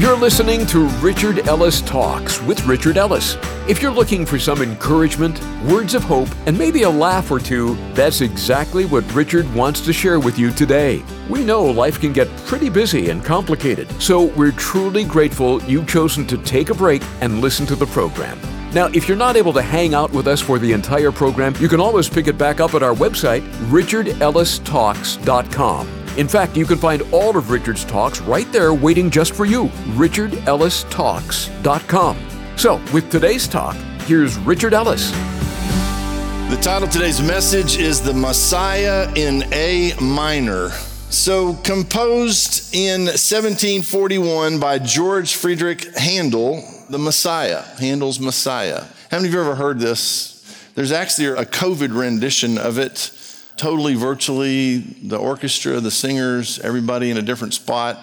You're listening to Richard Ellis Talks with Richard Ellis. If you're looking for some encouragement, words of hope, and maybe a laugh or two, that's exactly what Richard wants to share with you today. We know life can get pretty busy and complicated, so we're truly grateful you've chosen to take a break and listen to the program. Now, if you're not able to hang out with us for the entire program, you can always pick it back up at our website, richardellistalks.com. In fact, you can find all of Richard's talks right there waiting just for you. RichardEllisTalks.com. So, with today's talk, here's Richard Ellis. The title of today's message is The Messiah in A minor. So, composed in 1741 by George Friedrich Handel, The Messiah, Handel's Messiah. How many of you ever heard this? There's actually a COVID rendition of it totally virtually, the orchestra, the singers, everybody in a different spot.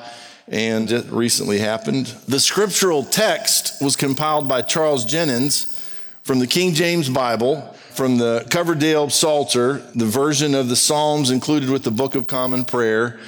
And it recently happened. The scriptural text was compiled by Charles Jennens from the King James Bible, from the Coverdale Psalter, the version of the Psalms included with the Book of Common Prayer.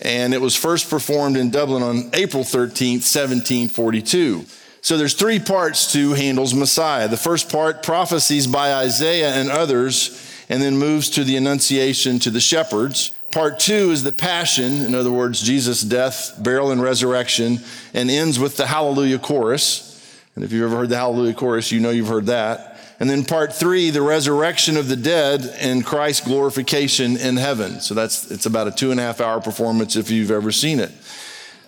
And it was first performed in Dublin on April 13th, 1742. So there's three parts to Handel's Messiah. The first part, prophecies by Isaiah and others and then moves to the Annunciation to the shepherds. Part two is the Passion, in other words, Jesus' death, burial, and resurrection, and ends with the Hallelujah chorus. And if you've ever heard the Hallelujah chorus, you know you've heard that. And then part three, the resurrection of the dead and Christ's glorification in heaven. So that's it's about a two and a half hour performance if you've ever seen it.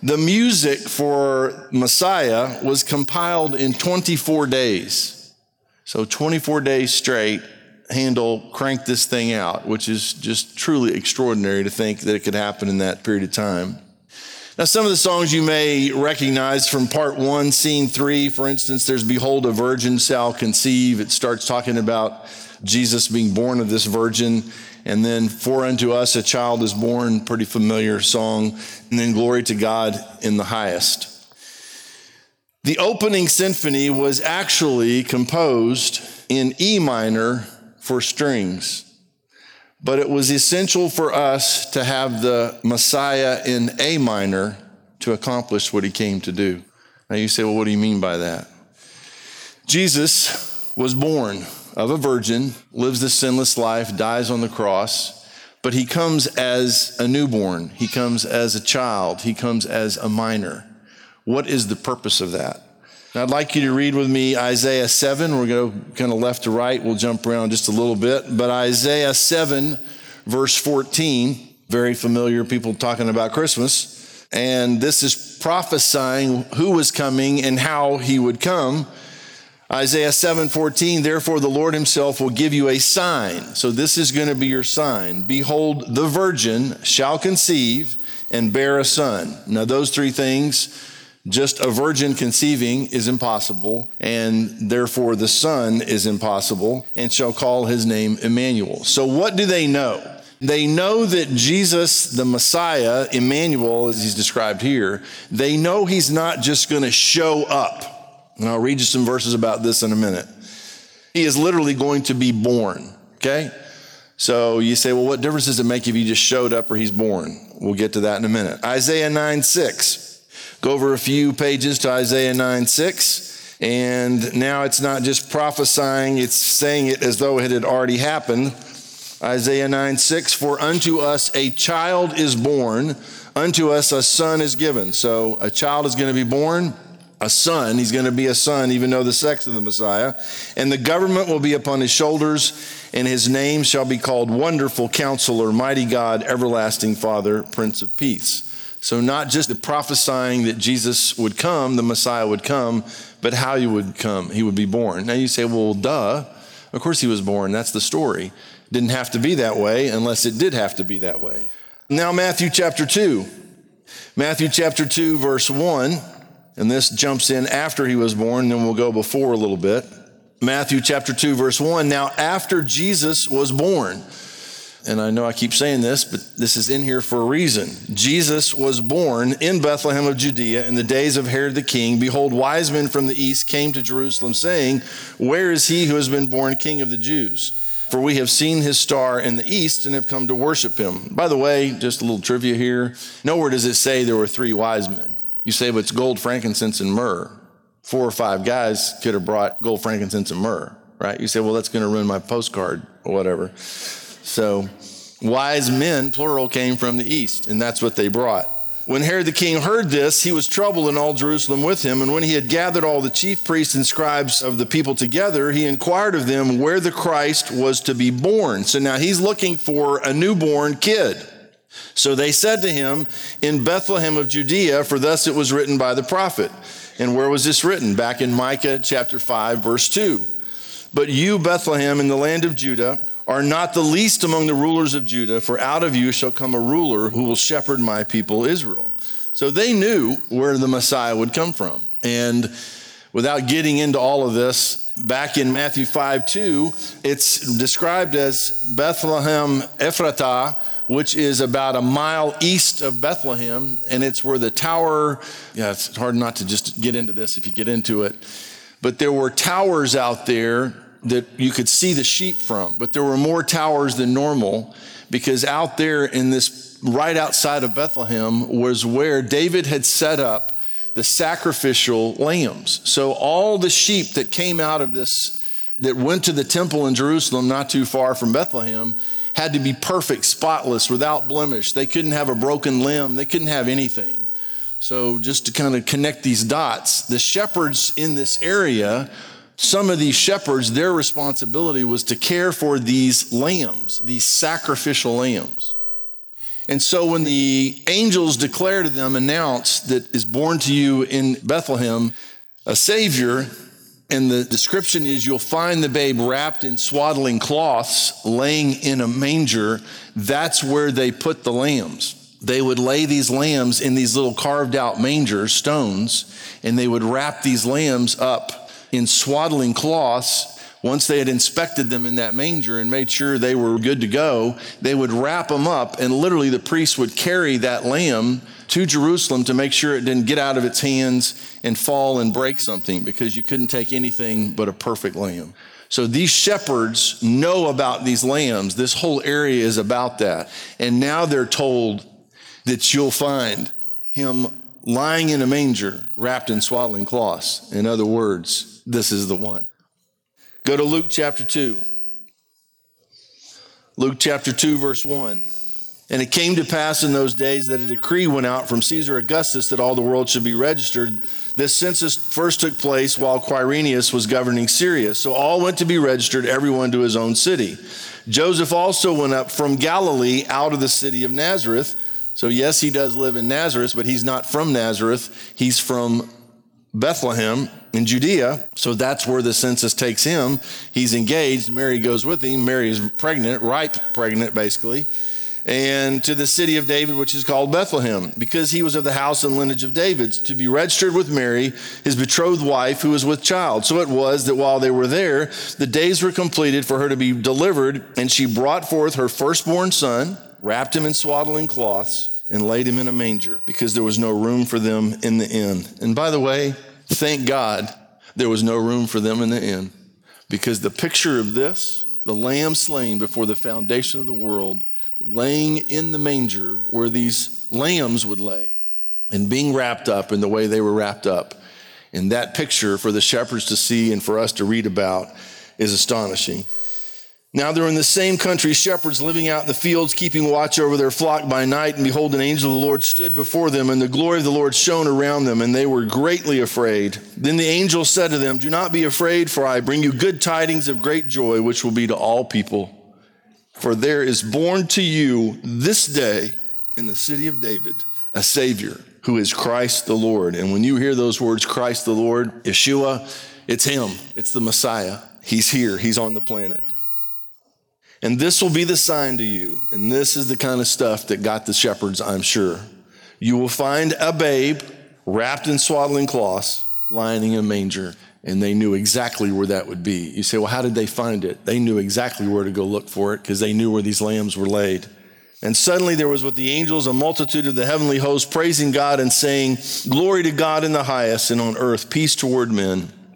The music for Messiah was compiled in 24 days. So 24 days straight Handel cranked this thing out, which is just truly extraordinary to think that it could happen in that period of time. Now, some of the songs you may recognize from part one, scene three, for instance, there's Behold, a virgin shall conceive. It starts talking about Jesus being born of this virgin. And then, For unto us a child is born, pretty familiar song. And then, Glory to God in the highest. The opening symphony was actually composed in E minor for strings. But it was essential for us to have the Messiah in A minor to accomplish what he came to do. Now you say, well, what do you mean by that? Jesus was born of a virgin, lives the sinless life, dies on the cross, but he comes as a newborn. He comes as a child. He comes as a minor. What is the purpose of that? I'd like you to read with me Isaiah 7. We're going to kind of left to right. We'll jump around just a little bit. But Isaiah 7, verse 14, very familiar, people talking about Christmas. And this is prophesying who was coming and how he would come. Isaiah 7:14 Therefore the Lord himself will give you a sign. So this is going to be your sign. Behold the virgin shall conceive and bear a son. Now those three things just a virgin conceiving is impossible, and therefore the Son is impossible, and shall call his name Emmanuel. So, what do they know? They know that Jesus, the Messiah, Emmanuel, as he's described here, they know he's not just going to show up. And I'll read you some verses about this in a minute. He is literally going to be born, okay? So you say, well, what difference does it make if he just showed up or he's born? We'll get to that in a minute. Isaiah 9 6. Go over a few pages to Isaiah 9 6. And now it's not just prophesying, it's saying it as though it had already happened. Isaiah 9 6 For unto us a child is born, unto us a son is given. So a child is going to be born, a son. He's going to be a son, even though the sex of the Messiah. And the government will be upon his shoulders, and his name shall be called Wonderful Counselor, Mighty God, Everlasting Father, Prince of Peace. So, not just the prophesying that Jesus would come, the Messiah would come, but how he would come. He would be born. Now you say, well, duh. Of course he was born. That's the story. Didn't have to be that way unless it did have to be that way. Now, Matthew chapter 2. Matthew chapter 2, verse 1. And this jumps in after he was born, then we'll go before a little bit. Matthew chapter 2, verse 1. Now, after Jesus was born, and I know I keep saying this, but this is in here for a reason. Jesus was born in Bethlehem of Judea in the days of Herod the king. Behold, wise men from the east came to Jerusalem, saying, Where is he who has been born king of the Jews? For we have seen his star in the east and have come to worship him. By the way, just a little trivia here. Nowhere does it say there were three wise men. You say, but it's gold, frankincense, and myrrh. Four or five guys could have brought gold, frankincense, and myrrh, right? You say, well, that's going to ruin my postcard or whatever. So, wise men, plural, came from the east, and that's what they brought. When Herod the king heard this, he was troubled and all Jerusalem with him. And when he had gathered all the chief priests and scribes of the people together, he inquired of them where the Christ was to be born. So now he's looking for a newborn kid. So they said to him, In Bethlehem of Judea, for thus it was written by the prophet. And where was this written? Back in Micah chapter 5, verse 2. But you, Bethlehem, in the land of Judah, are not the least among the rulers of Judah, for out of you shall come a ruler who will shepherd my people Israel. So they knew where the Messiah would come from. And without getting into all of this, back in Matthew 5 2, it's described as Bethlehem Ephratah, which is about a mile east of Bethlehem. And it's where the tower, yeah, it's hard not to just get into this if you get into it. But there were towers out there that you could see the sheep from, but there were more towers than normal because out there in this, right outside of Bethlehem, was where David had set up the sacrificial lambs. So all the sheep that came out of this, that went to the temple in Jerusalem, not too far from Bethlehem, had to be perfect, spotless, without blemish. They couldn't have a broken limb, they couldn't have anything. So, just to kind of connect these dots, the shepherds in this area some of these shepherds, their responsibility was to care for these lambs, these sacrificial lambs. And so when the angels declare to them, announce that is born to you in Bethlehem a Savior, and the description is you'll find the babe wrapped in swaddling cloths, laying in a manger. That's where they put the lambs. They would lay these lambs in these little carved out mangers, stones, and they would wrap these lambs up in swaddling cloths. Once they had inspected them in that manger and made sure they were good to go, they would wrap them up, and literally the priest would carry that lamb to Jerusalem to make sure it didn't get out of its hands and fall and break something because you couldn't take anything but a perfect lamb. So these shepherds know about these lambs. This whole area is about that. And now they're told that you'll find him lying in a manger wrapped in swaddling cloths. In other words, this is the one. Go to Luke chapter 2. Luke chapter 2, verse 1. And it came to pass in those days that a decree went out from Caesar Augustus that all the world should be registered. This census first took place while Quirinius was governing Syria. So all went to be registered, everyone to his own city. Joseph also went up from Galilee out of the city of Nazareth. So, yes, he does live in Nazareth, but he's not from Nazareth. He's from Bethlehem in Judea. So that's where the census takes him. He's engaged. Mary goes with him. Mary is pregnant, ripe pregnant, basically. And to the city of David, which is called Bethlehem, because he was of the house and lineage of David, to be registered with Mary, his betrothed wife, who was with child. So it was that while they were there, the days were completed for her to be delivered, and she brought forth her firstborn son, wrapped him in swaddling cloths and laid him in a manger because there was no room for them in the inn. And by the way, thank God there was no room for them in the inn because the picture of this, the lamb slain before the foundation of the world, laying in the manger where these lambs would lay and being wrapped up in the way they were wrapped up. And that picture for the shepherds to see and for us to read about is astonishing. Now they're in the same country, shepherds living out in the fields, keeping watch over their flock by night. And behold, an angel of the Lord stood before them, and the glory of the Lord shone around them, and they were greatly afraid. Then the angel said to them, Do not be afraid, for I bring you good tidings of great joy, which will be to all people. For there is born to you this day in the city of David a Savior who is Christ the Lord. And when you hear those words, Christ the Lord, Yeshua, it's Him, it's the Messiah. He's here, He's on the planet. And this will be the sign to you. And this is the kind of stuff that got the shepherds, I'm sure. You will find a babe wrapped in swaddling cloths lying in a manger. And they knew exactly where that would be. You say, well, how did they find it? They knew exactly where to go look for it because they knew where these lambs were laid. And suddenly there was with the angels a multitude of the heavenly host praising God and saying, Glory to God in the highest, and on earth peace toward men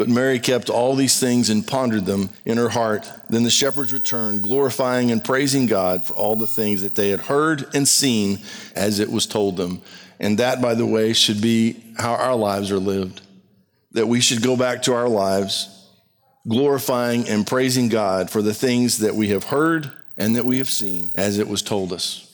But Mary kept all these things and pondered them in her heart. Then the shepherds returned, glorifying and praising God for all the things that they had heard and seen as it was told them. And that, by the way, should be how our lives are lived. That we should go back to our lives, glorifying and praising God for the things that we have heard and that we have seen as it was told us.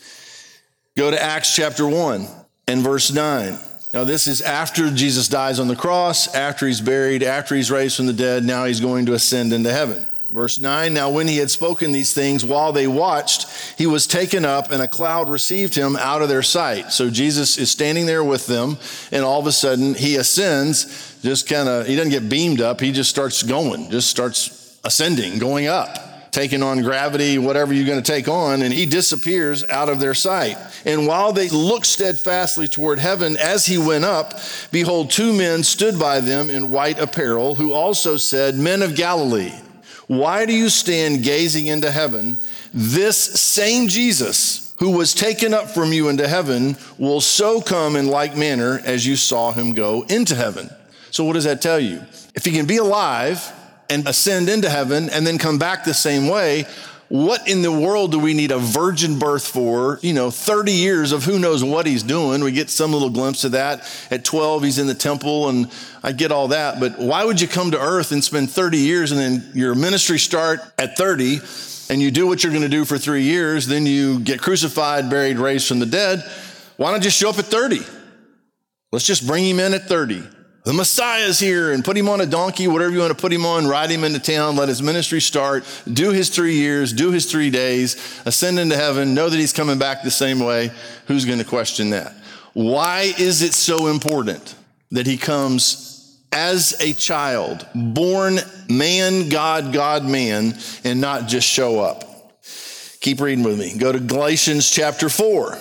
Go to Acts chapter 1 and verse 9. Now, this is after Jesus dies on the cross, after he's buried, after he's raised from the dead. Now he's going to ascend into heaven. Verse 9 Now, when he had spoken these things, while they watched, he was taken up, and a cloud received him out of their sight. So Jesus is standing there with them, and all of a sudden he ascends, just kind of, he doesn't get beamed up, he just starts going, just starts ascending, going up taking on gravity, whatever you're going to take on, and he disappears out of their sight. And while they looked steadfastly toward heaven as he went up, behold, two men stood by them in white apparel, who also said, Men of Galilee, why do you stand gazing into heaven? This same Jesus, who was taken up from you into heaven, will so come in like manner as you saw him go into heaven. So, what does that tell you? If he can be alive, and ascend into heaven and then come back the same way, what in the world do we need a virgin birth for? You know, 30 years of who knows what he's doing. We get some little glimpse of that. At 12, he's in the temple, and I get all that. But why would you come to earth and spend 30 years and then your ministry start at 30 and you do what you're going to do for three years, then you get crucified, buried, raised from the dead? Why not just show up at 30? Let's just bring him in at 30 the Messiah is here and put him on a donkey, whatever you want to put him on, ride him into town, let his ministry start, do his three years, do his three days, ascend into heaven, know that he's coming back the same way. Who's going to question that? Why is it so important that he comes as a child, born man, God, God, man, and not just show up? Keep reading with me. Go to Galatians chapter 4.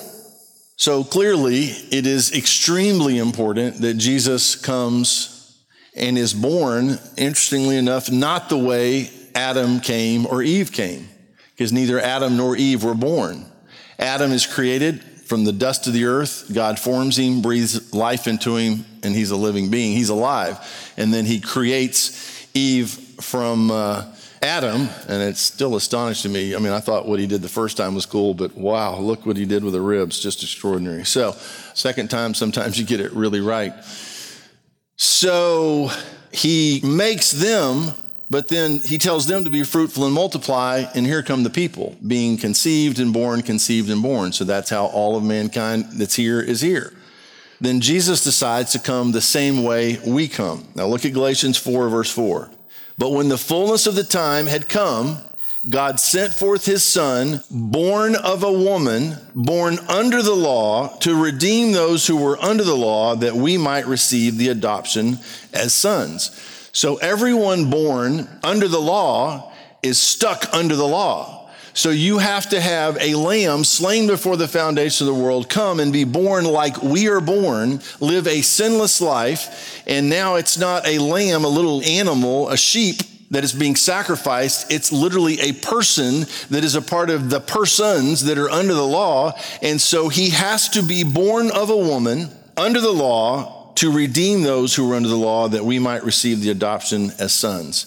So clearly, it is extremely important that Jesus comes and is born, interestingly enough, not the way Adam came or Eve came, because neither Adam nor Eve were born. Adam is created from the dust of the earth. God forms him, breathes life into him, and he's a living being. He's alive. And then he creates Eve from. Uh, Adam, and it's still astonishing to me. I mean, I thought what he did the first time was cool, but wow, look what he did with the ribs, just extraordinary. So, second time, sometimes you get it really right. So, he makes them, but then he tells them to be fruitful and multiply, and here come the people being conceived and born, conceived and born. So, that's how all of mankind that's here is here. Then Jesus decides to come the same way we come. Now, look at Galatians 4, verse 4. But when the fullness of the time had come, God sent forth his son, born of a woman, born under the law, to redeem those who were under the law, that we might receive the adoption as sons. So everyone born under the law is stuck under the law. So you have to have a lamb slain before the foundation of the world come and be born like we are born, live a sinless life. And now it's not a lamb, a little animal, a sheep that is being sacrificed. It's literally a person that is a part of the persons that are under the law. And so he has to be born of a woman under the law to redeem those who are under the law that we might receive the adoption as sons.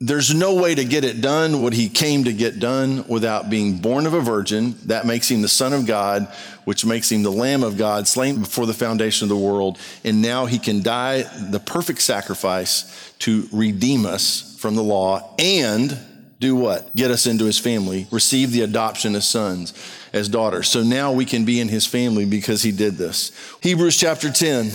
There's no way to get it done what he came to get done without being born of a virgin. That makes him the Son of God, which makes him the Lamb of God, slain before the foundation of the world. And now he can die the perfect sacrifice to redeem us from the law and do what? Get us into his family, receive the adoption as sons, as daughters. So now we can be in his family because he did this. Hebrews chapter 10,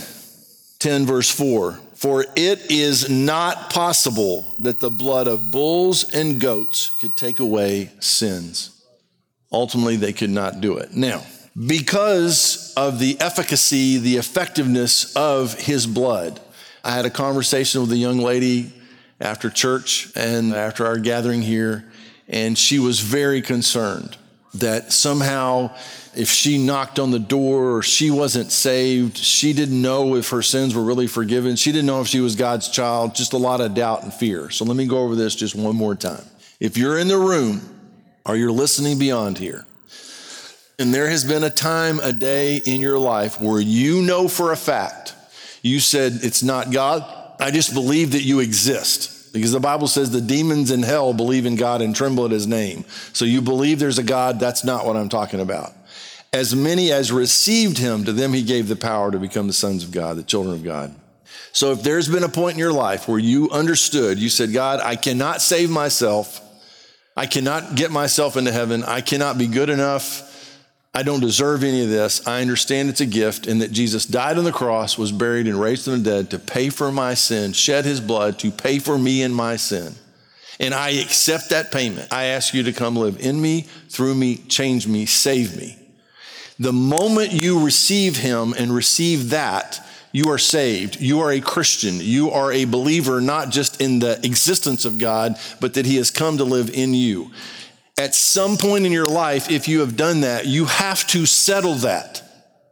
10 verse 4. For it is not possible that the blood of bulls and goats could take away sins. Ultimately, they could not do it. Now, because of the efficacy, the effectiveness of his blood, I had a conversation with a young lady after church and after our gathering here, and she was very concerned that somehow if she knocked on the door or she wasn't saved, she didn't know if her sins were really forgiven. She didn't know if she was God's child, just a lot of doubt and fear. So let me go over this just one more time. If you're in the room or you're listening beyond here, and there has been a time, a day in your life where you know for a fact, you said, It's not God. I just believe that you exist. Because the Bible says the demons in hell believe in God and tremble at his name. So you believe there's a God, that's not what I'm talking about. As many as received him, to them he gave the power to become the sons of God, the children of God. So if there's been a point in your life where you understood, you said, God, I cannot save myself. I cannot get myself into heaven. I cannot be good enough. I don't deserve any of this. I understand it's a gift and that Jesus died on the cross, was buried, and raised from the dead to pay for my sin, shed his blood to pay for me and my sin. And I accept that payment. I ask you to come live in me, through me, change me, save me. The moment you receive Him and receive that, you are saved. You are a Christian. You are a believer, not just in the existence of God, but that He has come to live in you. At some point in your life, if you have done that, you have to settle that.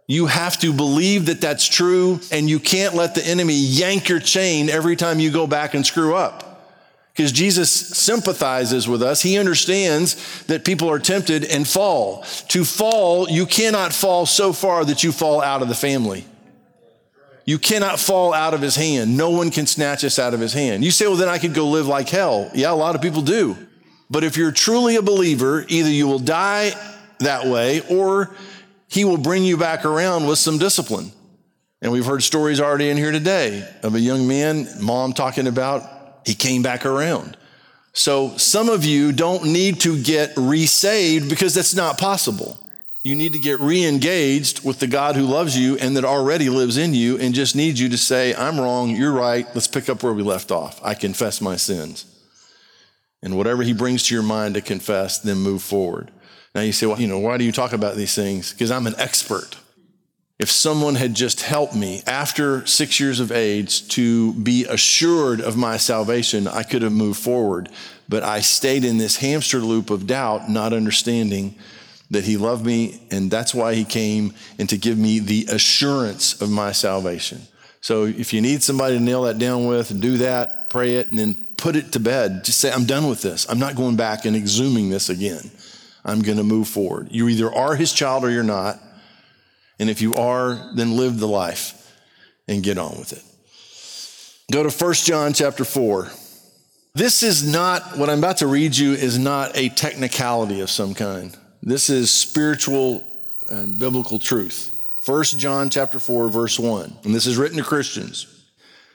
You have to believe that that's true, and you can't let the enemy yank your chain every time you go back and screw up because Jesus sympathizes with us. He understands that people are tempted and fall. To fall, you cannot fall so far that you fall out of the family. You cannot fall out of his hand. No one can snatch us out of his hand. You say, well, then I could go live like hell. Yeah, a lot of people do. But if you're truly a believer, either you will die that way or he will bring you back around with some discipline. And we've heard stories already in here today of a young man, mom talking about he came back around. So some of you don't need to get resaved because that's not possible. You need to get re engaged with the God who loves you and that already lives in you and just needs you to say, I'm wrong, you're right, let's pick up where we left off. I confess my sins. And whatever he brings to your mind to confess, then move forward. Now you say, well, you know, why do you talk about these things? Because I'm an expert if someone had just helped me after six years of age to be assured of my salvation, I could have moved forward. But I stayed in this hamster loop of doubt, not understanding that He loved me, and that's why He came, and to give me the assurance of my salvation. So if you need somebody to nail that down with, do that, pray it, and then put it to bed. Just say, I'm done with this. I'm not going back and exhuming this again. I'm going to move forward. You either are His child or you're not. And if you are, then live the life and get on with it. Go to 1 John chapter 4. This is not, what I'm about to read you is not a technicality of some kind. This is spiritual and biblical truth. 1 John chapter 4 verse 1. And this is written to Christians.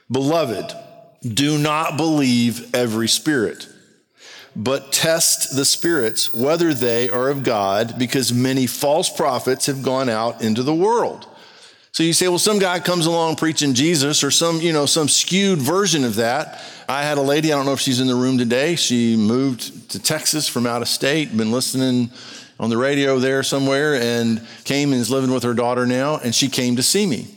Beloved, do not believe every spirit but test the spirits, whether they are of God, because many false prophets have gone out into the world. So you say, well, some guy comes along preaching Jesus or some, you know, some skewed version of that. I had a lady, I don't know if she's in the room today. She moved to Texas from out of state, been listening on the radio there somewhere, and came and is living with her daughter now, and she came to see me.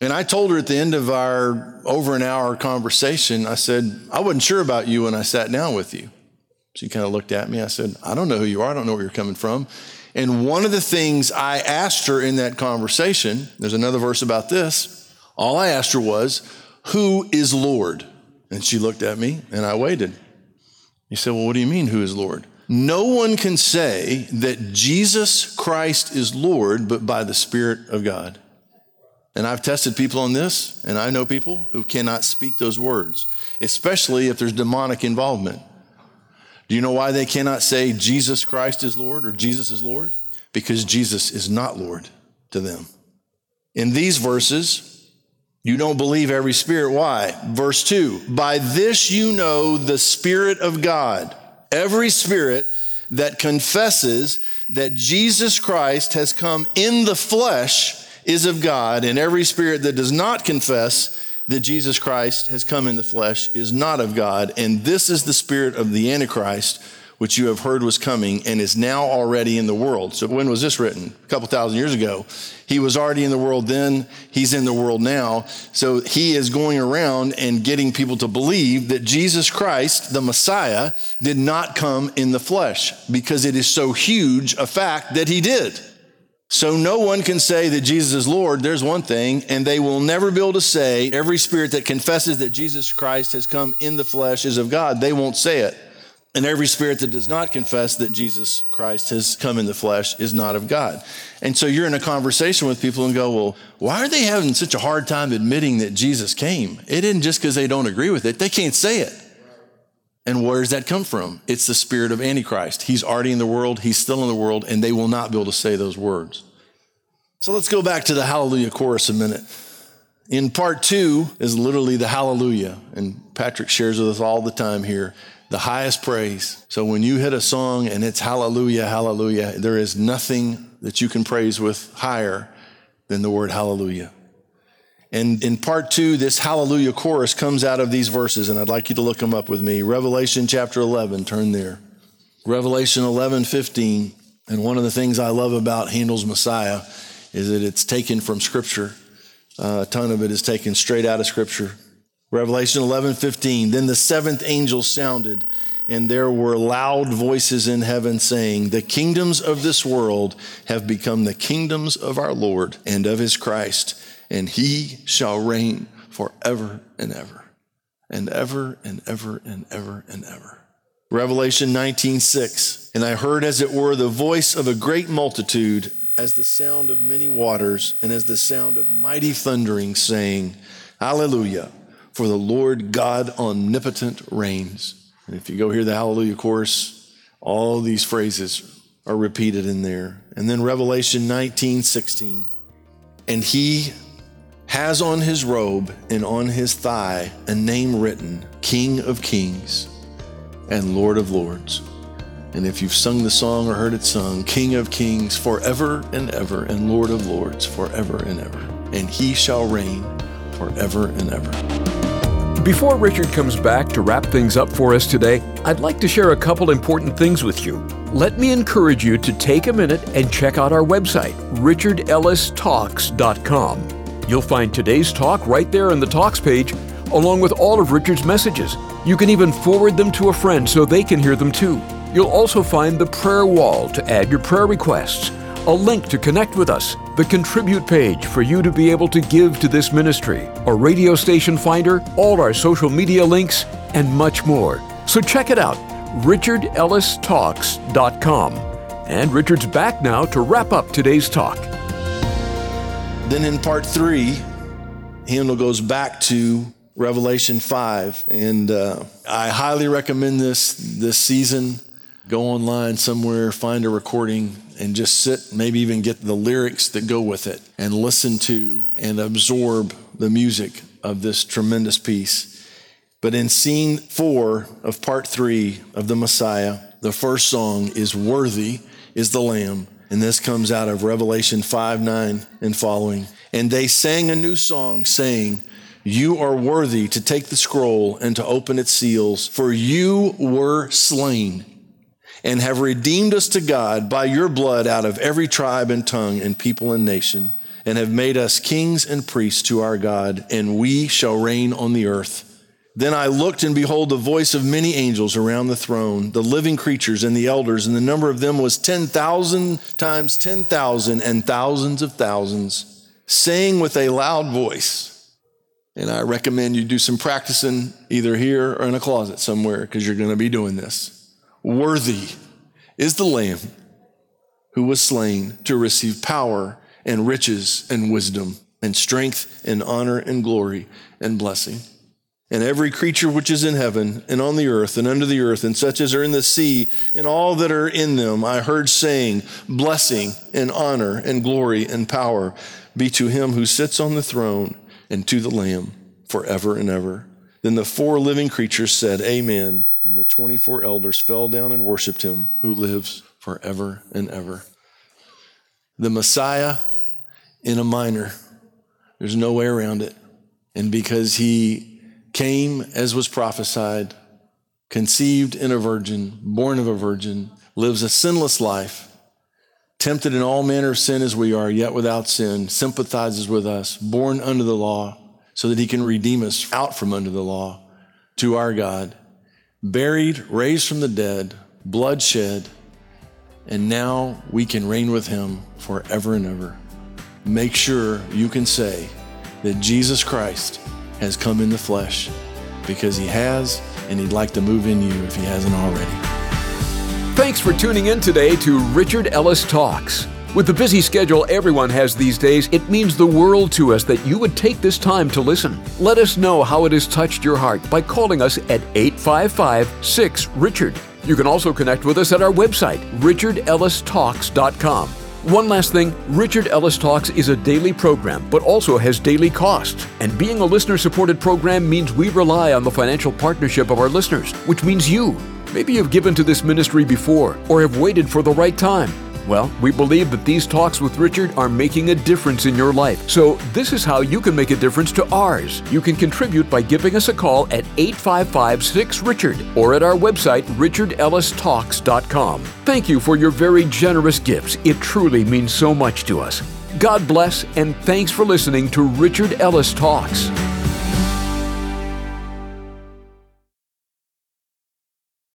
And I told her at the end of our over an hour conversation, I said, I wasn't sure about you when I sat down with you. She kind of looked at me. I said, I don't know who you are. I don't know where you're coming from. And one of the things I asked her in that conversation, there's another verse about this. All I asked her was, Who is Lord? And she looked at me and I waited. He said, Well, what do you mean, who is Lord? No one can say that Jesus Christ is Lord but by the Spirit of God. And I've tested people on this, and I know people who cannot speak those words, especially if there's demonic involvement. Do you know why they cannot say Jesus Christ is Lord or Jesus is Lord? Because Jesus is not Lord to them. In these verses, you don't believe every spirit. Why? Verse 2 By this you know the Spirit of God. Every spirit that confesses that Jesus Christ has come in the flesh is of God, and every spirit that does not confess that Jesus Christ has come in the flesh is not of God, and this is the spirit of the Antichrist, which you have heard was coming and is now already in the world. So when was this written? A couple thousand years ago. He was already in the world then, he's in the world now. So he is going around and getting people to believe that Jesus Christ, the Messiah, did not come in the flesh because it is so huge a fact that he did. So no one can say that Jesus is Lord. There's one thing, and they will never be able to say every spirit that confesses that Jesus Christ has come in the flesh is of God. They won't say it. And every spirit that does not confess that Jesus Christ has come in the flesh is not of God. And so you're in a conversation with people and go, well, why are they having such a hard time admitting that Jesus came? It isn't just because they don't agree with it. They can't say it. And where does that come from? It's the spirit of Antichrist. He's already in the world. He's still in the world and they will not be able to say those words. So let's go back to the hallelujah chorus a minute. In part two is literally the hallelujah. And Patrick shares with us all the time here the highest praise. So when you hit a song and it's hallelujah, hallelujah, there is nothing that you can praise with higher than the word hallelujah. And in part two, this hallelujah chorus comes out of these verses, and I'd like you to look them up with me. Revelation chapter 11, turn there. Revelation 11, 15. And one of the things I love about Handel's Messiah is that it's taken from Scripture. Uh, a ton of it is taken straight out of Scripture. Revelation 11, 15. Then the seventh angel sounded, and there were loud voices in heaven saying, The kingdoms of this world have become the kingdoms of our Lord and of his Christ, and he shall reign forever and ever, and ever and ever and ever and ever. Revelation 19, 6. And I heard as it were the voice of a great multitude, as the sound of many waters, and as the sound of mighty thundering, saying, Hallelujah for the Lord God omnipotent reigns. And if you go hear the hallelujah chorus, all these phrases are repeated in there. And then Revelation 19, 16. And he has on his robe and on his thigh a name written King of Kings and Lord of Lords. And if you've sung the song or heard it sung, King of Kings forever and ever, and Lord of Lords forever and ever. And he shall reign forever and ever. Before Richard comes back to wrap things up for us today, I'd like to share a couple important things with you. Let me encourage you to take a minute and check out our website, richardellistalks.com. You'll find today's talk right there in the Talks page, along with all of Richard's messages. You can even forward them to a friend so they can hear them too. You'll also find the prayer wall to add your prayer requests a link to connect with us, the contribute page for you to be able to give to this ministry, a radio station finder, all our social media links, and much more. So check it out, richardellistalks.com. And Richard's back now to wrap up today's talk. Then in part three, Handel goes back to Revelation 5. And uh, I highly recommend this this season. Go online somewhere, find a recording, and just sit, maybe even get the lyrics that go with it and listen to and absorb the music of this tremendous piece. But in scene four of part three of the Messiah, the first song is Worthy is the Lamb. And this comes out of Revelation 5 9 and following. And they sang a new song saying, You are worthy to take the scroll and to open its seals, for you were slain and have redeemed us to God by your blood out of every tribe and tongue and people and nation, and have made us kings and priests to our God, and we shall reign on the earth. Then I looked, and behold, the voice of many angels around the throne, the living creatures and the elders, and the number of them was 10,000 times 10,000 and thousands of thousands, saying with a loud voice, and I recommend you do some practicing either here or in a closet somewhere because you're going to be doing this. Worthy is the Lamb who was slain to receive power and riches and wisdom and strength and honor and glory and blessing. And every creature which is in heaven and on the earth and under the earth and such as are in the sea and all that are in them, I heard saying, Blessing and honor and glory and power be to him who sits on the throne and to the Lamb forever and ever. Then the four living creatures said, Amen. And the 24 elders fell down and worshiped him who lives forever and ever. The Messiah in a minor. There's no way around it. And because he came as was prophesied, conceived in a virgin, born of a virgin, lives a sinless life, tempted in all manner of sin as we are, yet without sin, sympathizes with us, born under the law, so that he can redeem us out from under the law to our God, buried, raised from the dead, bloodshed, and now we can reign with him forever and ever. Make sure you can say that Jesus Christ has come in the flesh because he has, and he'd like to move in you if he hasn't already. Thanks for tuning in today to Richard Ellis Talks. With the busy schedule everyone has these days, it means the world to us that you would take this time to listen. Let us know how it has touched your heart by calling us at 855 6 Richard. You can also connect with us at our website, richardellistalks.com. One last thing Richard Ellis Talks is a daily program, but also has daily costs. And being a listener supported program means we rely on the financial partnership of our listeners, which means you. Maybe you've given to this ministry before or have waited for the right time. Well, we believe that these talks with Richard are making a difference in your life. So, this is how you can make a difference to ours. You can contribute by giving us a call at 855 6 Richard or at our website, richardellistalks.com. Thank you for your very generous gifts. It truly means so much to us. God bless, and thanks for listening to Richard Ellis Talks.